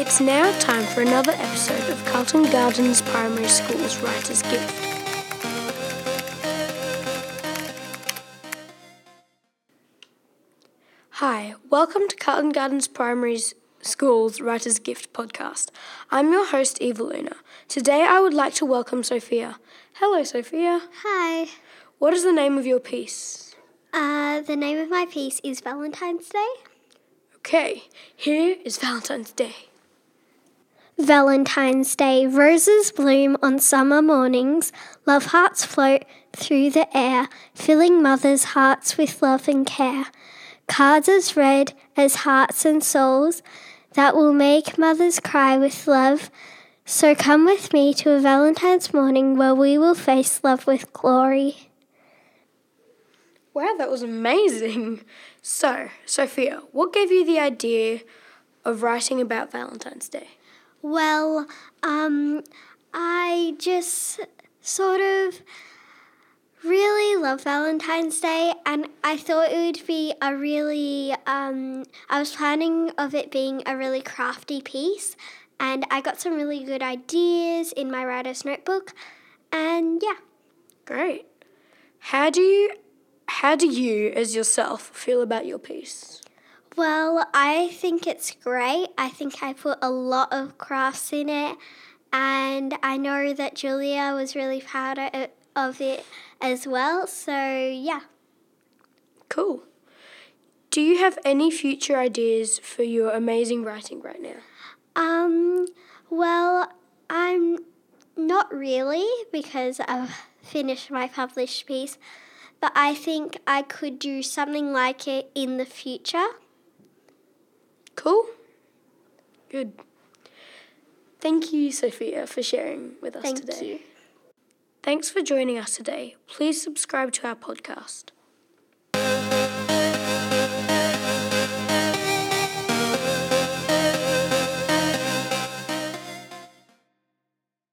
It's now time for another episode of Carlton Gardens Primary School's Writer's Gift. Hi, welcome to Carlton Gardens Primary School's Writer's Gift podcast. I'm your host, Eva Luna. Today I would like to welcome Sophia. Hello, Sophia. Hi. What is the name of your piece? Uh, the name of my piece is Valentine's Day. Okay, here is Valentine's Day. Valentine's Day. Roses bloom on summer mornings. Love hearts float through the air, filling mothers' hearts with love and care. Cards as red as hearts and souls that will make mothers cry with love. So come with me to a Valentine's morning where we will face love with glory. Wow, that was amazing. So, Sophia, what gave you the idea of writing about Valentine's Day? Well, um, I just sort of really love Valentine's Day, and I thought it would be a really, um, I was planning of it being a really crafty piece, and I got some really good ideas in my writer's notebook, and yeah. Great. How do you how do you as yourself feel about your piece? Well, I think it's great. I think I put a lot of crafts in it, and I know that Julia was really proud of it as well. So, yeah. Cool. Do you have any future ideas for your amazing writing right now? Um, well, I'm not really because I've finished my published piece, but I think I could do something like it in the future. Cool. Good. Thank you, Sophia, for sharing with us Thank today. You. Thanks for joining us today. Please subscribe to our podcast.